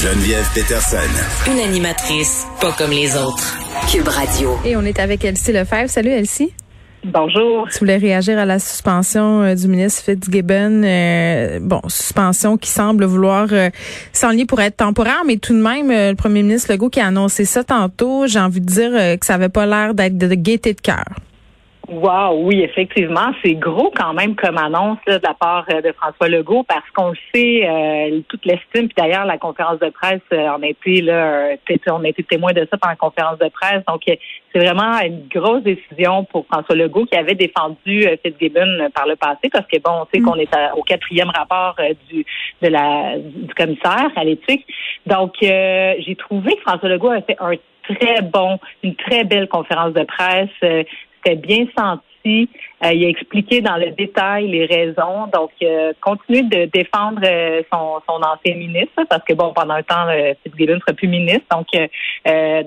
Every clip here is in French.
Geneviève Peterson. Une animatrice pas comme les autres. Cube Radio. Et on est avec Elsie Lefebvre. Salut Elsie. Bonjour. Tu voulais réagir à la suspension euh, du ministre Fitzgibbon. Euh, bon, suspension qui semble vouloir euh, s'enligner pour être temporaire, mais tout de même, euh, le premier ministre Legault qui a annoncé ça tantôt, j'ai envie de dire que ça avait pas l'air d'être de, gaieté de cœur. Wow, oui, effectivement, c'est gros quand même comme annonce de la part de François Legault parce qu'on sait toute l'estime. Puis d'ailleurs, la conférence de presse en a été là, on a été témoin de ça pendant la conférence de presse. Donc c'est vraiment une grosse décision pour François Legault qui avait défendu euh, Fitzgibbon euh, par le passé parce que bon, on sait mm. qu'on est au quatrième rapport euh, du de la du commissaire à l'éthique. Donc j'ai trouvé que François Legault a fait un très bon, une très belle conférence de presse. C'était bien senti euh, il a expliqué dans le détail les raisons. Donc, euh, continue de défendre euh, son, son ancien ministre, parce que bon, pendant un temps, Fitzgibbon ne sera plus ministre. Donc,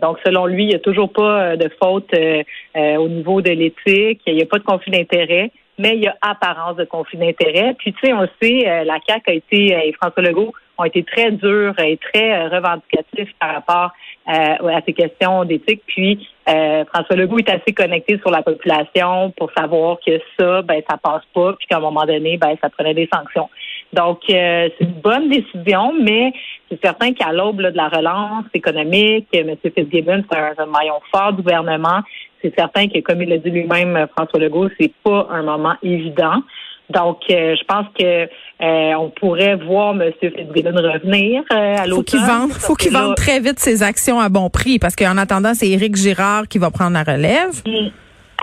donc selon lui, il n'y a toujours pas de faute au niveau de l'éthique. Il n'y a pas de conflit d'intérêt mais il y a apparence de conflit d'intérêt. Puis, tu sais, on sait, la CAQ a été, et François Legault ont été très durs et très revendicatifs par rapport à ces questions d'éthique. Puis, euh, François Legault est assez connecté sur la population pour savoir que ça, ben ça passe pas, puis qu'à un moment donné, ben ça prenait des sanctions. Donc euh, c'est une bonne décision, mais c'est certain qu'à l'aube de la relance économique, M. Fitzgibbon, c'est un, maillon fort du gouvernement. C'est certain que, comme il l'a dit lui-même, François Legault, c'est pas un moment évident. Donc, euh, je pense que euh, on pourrait voir M. Fitzgibbon revenir euh, à l'automne. Faut qu'il vende, faut qu'il vende très vite ses actions à bon prix, parce qu'en attendant, c'est Éric Girard qui va prendre la relève. Mm.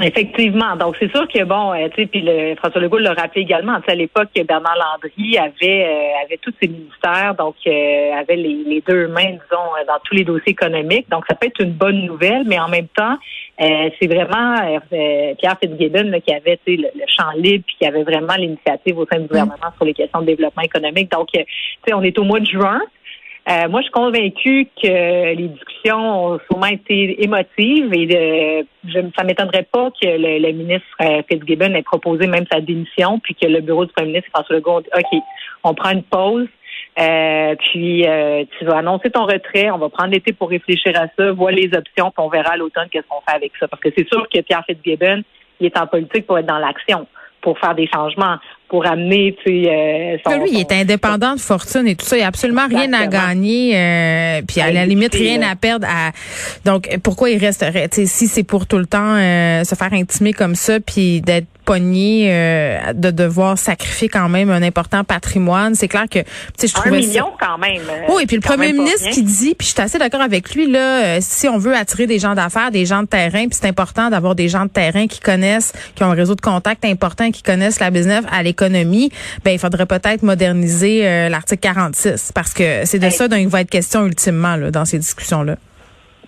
Effectivement. Donc, c'est sûr que bon, tu sais, puis le, François Legault l'a rappelé également. à l'époque, Bernard Landry avait avait tous ses ministères, donc avait les, les, deux mains, disons, dans tous les dossiers économiques. Donc, ça peut être une bonne nouvelle, mais en même temps, euh, c'est vraiment euh, Pierre Fitzgibbon qui avait le, le, champ libre puis qui avait vraiment l'initiative au sein du mm. gouvernement sur les questions de développement économique. Donc, euh, on est au mois de juin. Moi, je suis convaincue que les discussions ont sûrement été émotives et je, ça m'étonnerait pas que le, ministre Fitzgibbon ait proposé même sa démission, puis que le bureau du premier ministre François Legault dit OK, on prend une pause, euh, puis euh, tu vas annoncer ton retrait, on va prendre l'été pour réfléchir à ça, voir les options, puis on verra à l'automne qu'est-ce qu'on fait avec ça. Parce que c'est sûr que Pierre Fitzgibbon, il est en politique pour être dans l'action, pour faire des changements, pour amener, tu sais, euh, Lui, il est indépendant de fortune et tout ça. Il n'y a absolument rien à gagner, euh, puis à la limite rien à perdre. À... Donc, pourquoi il resterait? Tu sais, si c'est pour tout le temps se faire intimer comme ça, puis d'être pogné euh, de devoir sacrifier quand même un important patrimoine. C'est clair que, tu sais, je trouvais un million quand même. Euh, oui, et puis le premier ministre qui dit, puis je suis assez d'accord avec lui là, euh, si on veut attirer des gens d'affaires, des gens de terrain, puis c'est important d'avoir des gens de terrain qui connaissent, qui ont un réseau de contacts important, qui connaissent la business à l'économie, ben il faudrait peut-être moderniser l'article 46 parce que c'est de ça dont il va être question ultimement là, dans ces discussions là.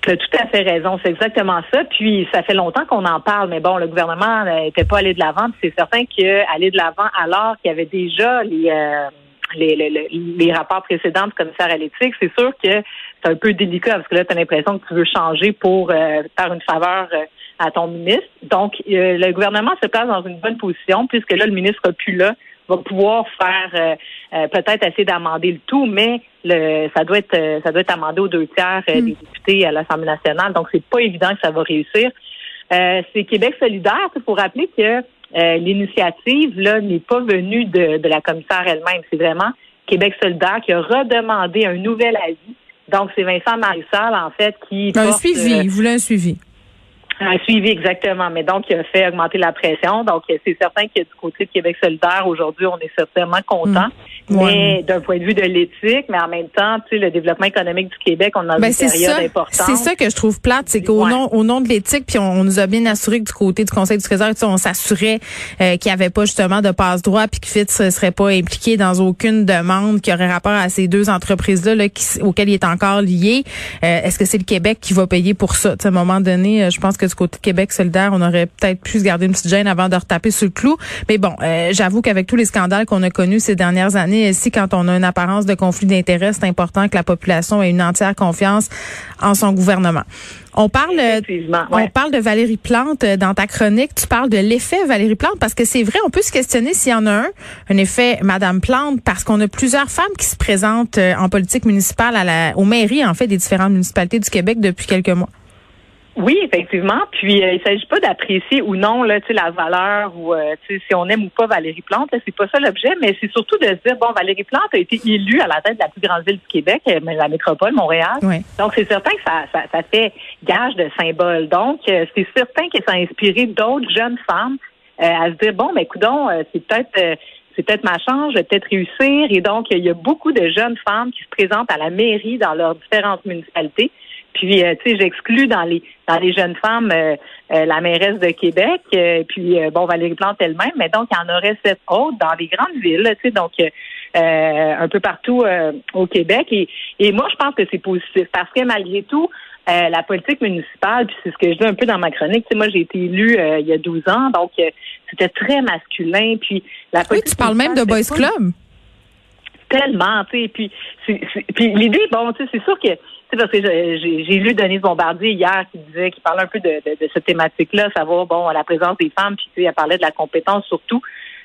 Tu as tout à fait raison, c'est exactement ça. Puis ça fait longtemps qu'on en parle, mais bon, le gouvernement n'était pas allé de l'avant. C'est certain qu'aller de l'avant alors qu'il y avait déjà les, euh, les, les, les, rapports précédents du commissaire à l'éthique, c'est sûr que c'est un peu délicat parce que là, tu as l'impression que tu veux changer pour euh, faire une faveur euh, à ton ministre. Donc, le gouvernement se place dans une bonne position puisque là, le ministre n'a plus là va pouvoir faire euh, euh, peut-être essayer d'amender le tout, mais le, ça doit être euh, ça doit être amendé aux deux tiers des mm. députés à l'Assemblée nationale. Donc c'est pas évident que ça va réussir. c'est Québec solidaire. Il faut rappeler que l'initiative là n'est pas venue de, de la commissaire elle-même. C'est vraiment Québec solidaire qui a redemandé un nouvel avis. Donc c'est Vincent Marissal en fait qui un suivi. il voulait un suivi. Un suivi, exactement. Mais donc, il a fait augmenter la pression. Donc, c'est certain que du côté de Québec solidaire, aujourd'hui, on est certainement content. Mm. Mais d'un point de vue de l'éthique, mais en même temps, tu sais, le développement économique du Québec, on a ben, une période importante. C'est ça que je trouve plate, c'est qu'au nom, au nom de l'éthique, puis on, nous a bien assuré que du côté du Conseil du Trésor, on s'assurait euh, qu'il n'y avait pas justement de passe-droit, puis que FITS ne serait pas impliqué dans aucune demande qui aurait rapport à ces deux entreprises-là là, auxquelles il est encore lié. Euh, est-ce que c'est le Québec qui va payer pour ça? à un moment donné, euh, je pense que du côté de Québec solidaire, on aurait peut-être pu se garder une petite gêne avant de retaper sur le clou. Mais bon, euh, j'avoue qu'avec tous les scandales qu'on a connus ces dernières années, ici, quand on a une apparence de conflit d'intérêts, c'est important que la population ait une entière confiance en son gouvernement. On parle, on parle de Valérie Plante euh, dans ta chronique. Tu parles de l'effet Valérie Plante parce que c'est vrai, on peut se questionner s'il y en a un, un effet Madame Plante, parce qu'on a plusieurs femmes qui se présentent euh, en politique municipale à la, aux mairies, en fait, des différentes municipalités du Québec depuis quelques mois. Oui, effectivement. Puis euh, il s'agit pas d'apprécier ou non là, la valeur ou euh, si on aime ou pas Valérie Plante. C'est pas ça l'objet, mais c'est surtout de se dire bon, Valérie Plante a été élue à la tête de la plus grande ville du Québec, euh, la métropole, Montréal. Donc c'est certain que ça, ça, ça, fait gage de symbole. Donc euh, c'est certain que ça a inspiré d'autres jeunes femmes à se dire bon, mais coudon, c'est peut-être c'est peut-être ma chance, je vais peut-être réussir. Et donc, il y a beaucoup de jeunes femmes qui se présentent à la mairie dans leurs différentes municipalités puis, euh, tu sais, j'exclus dans les dans les jeunes femmes euh, euh, la mairesse de Québec, puis bon Valérie Plante elle-même, mais donc il y en aurait sept autres dans les grandes villes, tu sais, donc un peu partout au Québec. Et, et moi, je pense que c'est positif parce que malgré tout, la politique municipale, puis c'est ce que je dis un peu dans ma chronique. Tu sais, moi, j'ai été élue il y a 12 ans, donc c'était très masculin. Puis la politique oui, tu parles même de Boys Club. Tellement, tu sais. Puis, puis l'idée, bon, tu sais, c'est sûr que parce que j'ai lu Denise Bombardier hier qui disait, qui parlait un peu de, cette thématique-là, savoir, bon, la présence des femmes, puis tu sais, elle parlait de la compétence surtout.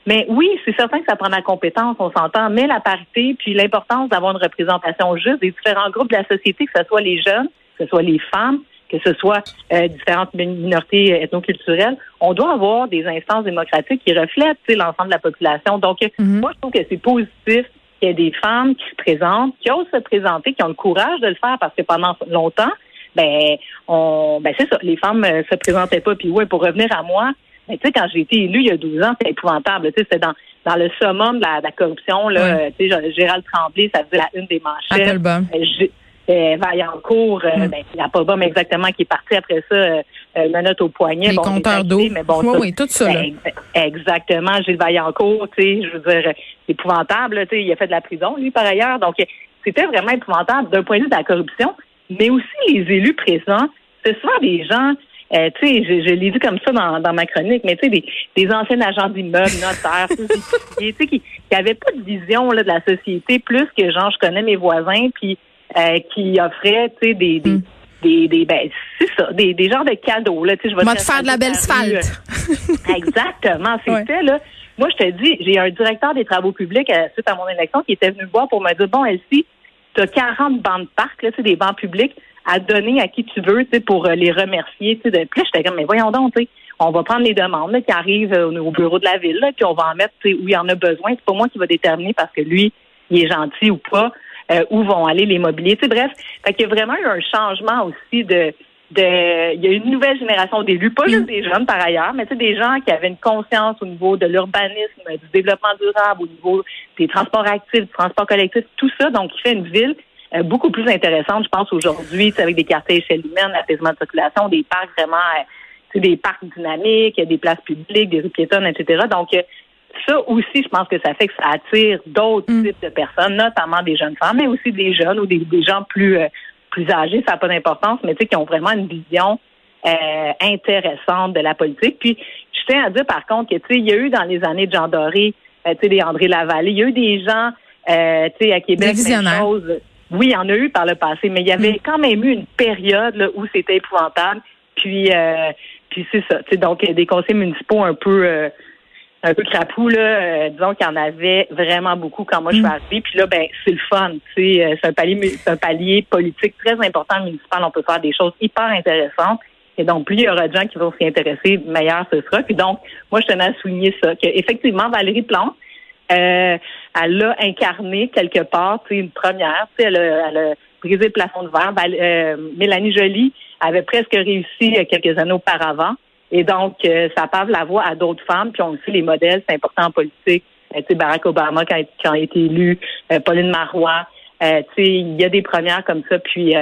Mais oui, c'est certain que ça prend la compétence, on s'entend, mais la parité, puis l'importance d'avoir une représentation juste des différents groupes de la société, que ce soit les jeunes, que ce soit les femmes, que ce soit euh, différentes minorités ethnoculturelles, on doit avoir des instances démocratiques qui reflètent l'ensemble de la population. Donc, mm-hmm. moi, je trouve que c'est positif qu'il y a des femmes qui se présentent, qui osent se présenter, qui ont le courage de le faire parce que pendant longtemps, ben, on, ben c'est ça, les femmes ne euh, se présentaient pas. Puis ouais, pour revenir à moi, ben, tu sais, quand j'ai été élue il y a 12 ans, c'était épouvantable. Tu sais, c'était dans, dans le summum de la, corruption, là. Euh, tu sais, Gérald Tremblay, ça faisait la une des manchettes. Euh, Vaillancourt, euh, mm. ben, il n'y a pas bon exactement qui est parti après ça, euh, menotte au poignet. Les compteurs d'eau. Bon, oui, oui, tout ça. Ben, exactement, Gilles Vaillancourt, tu sais, je veux dire, épouvantable, tu sais, il a fait de la prison, lui, par ailleurs. Donc, c'était vraiment épouvantable d'un point de vue de la corruption, mais aussi les élus présents, c'est souvent des gens euh, tu sais, je, je l'ai dit comme ça dans, dans ma chronique, mais tu sais, des, des anciens agents d'immeubles, notaires, tu sais, qui n'avaient pas de vision là, de la société, plus que genre, je connais mes voisins, puis euh, qui offrait, tu sais, des, des, hmm. Des, des, ben, c'est ça, des, des genres de cadeaux, là, tu sais, je vais te faire de la belle spalte. Exactement, c'était, là. Moi, je te dis, j'ai un directeur des travaux publics euh, suite à mon élection qui était venu me voir pour me dire, bon, Elsie, tu as 40 bancs de parc, là, des bancs publics à donner à qui tu veux, tu sais, pour euh, les remercier, tu sais, de plus, j'étais comme, mais voyons donc, tu sais, on va prendre les demandes là, qui arrivent au bureau de la ville, là, puis on va en mettre où il y en a besoin. C'est pas moi qui va déterminer parce que lui, il est gentil ou pas. Euh, où vont aller les mobiliers. Tu sais, bref, fait qu'il y a vraiment eu un changement aussi de de, il y a une nouvelle génération d'élus, pas juste des jeunes par ailleurs, mais des gens qui avaient une conscience au niveau de l'urbanisme, du développement durable, au niveau des transports actifs, du transport collectif, tout ça, donc qui fait une ville euh, beaucoup plus intéressante, je pense, aujourd'hui, avec des quartiers échelle humaine, l'apaisement de circulation, des parcs vraiment, euh, des parcs dynamiques, des places publiques, des rues piétonnes, etc. Donc, ça aussi, je pense que ça fait que ça attire d'autres mm. types de personnes, notamment des jeunes femmes, mais aussi des jeunes ou des, gens plus euh, plus âgés, ça n'a pas d'importance, mais tu sais, qui ont vraiment une vision euh, intéressante de la politique. Puis, je tiens à dire par contre que, tu sais, il y a eu dans les années de Jean Doré, euh, tu sais, des André Lavallée, il y a eu des gens, tu sais, à Québec, des choses. Oui, il y en a eu par le passé, mais il y avait mm. quand même eu une période là, où c'était épouvantable. Puis, puis c'est ça. Tu sais, donc des conseils municipaux un peu un peu crapou, là, euh, disons qu'il y en avait vraiment beaucoup quand moi je suis mm. arrivée. Puis là, ben, c'est le fun. Tu sais, euh, c'est un palier, un palier politique très important municipal. On peut faire des choses hyper intéressantes. Et donc, plus il y aura de gens qui vont s'y intéresser, meilleur ce sera. Puis donc, moi, je tenais à souligner ça, qu'effectivement, Valérie Plante, euh, elle a incarné quelque part, tu sais, une première. Tu sais, elle a, elle a brisé le plafond de verre. Euh, Mélanie Joly avait presque réussi quelques années auparavant. Et donc, euh, ça pave la voie à d'autres femmes. Puis on le sait, les modèles, c'est important en politique. Euh, tu sais, Barack Obama, quand, quand a été élu, euh, Pauline Marois. tu sais, il y a des premières comme ça. Puis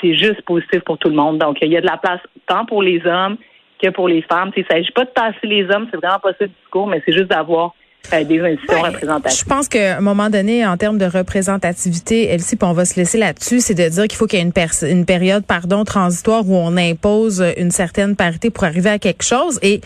c'est juste positif pour tout le monde. Donc, il y a de la place tant pour les hommes que pour les femmes. Il ne s'agit pas de passer les hommes, c'est vraiment pas ça le discours, mais c'est juste d'avoir euh, des institutions représentatives. Je pense qu'à un moment donné, en termes de représentativité, Elsie, puis on va se laisser là-dessus, c'est de dire qu'il faut qu'il y ait une, une période, pardon, transitoire où on impose une certaine parité pour arriver à quelque chose. Et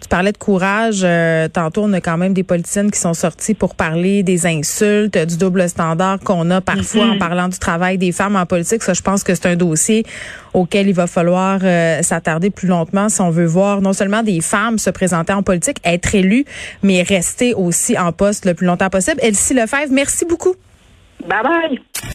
tu parlais de courage. Euh, tantôt, on a quand même des politiciennes qui sont sorties pour parler des insultes, du double standard qu'on a parfois en mm-hmm. parlant du travail des femmes en politique. Ça, je pense que c'est un dossier auquel il va falloir euh, s'attarder plus longtemps si on veut voir non seulement des femmes se présenter en politique, être élues, mais rester au aussi en poste le plus longtemps possible. Elsie Lefebvre, merci beaucoup. Bye bye.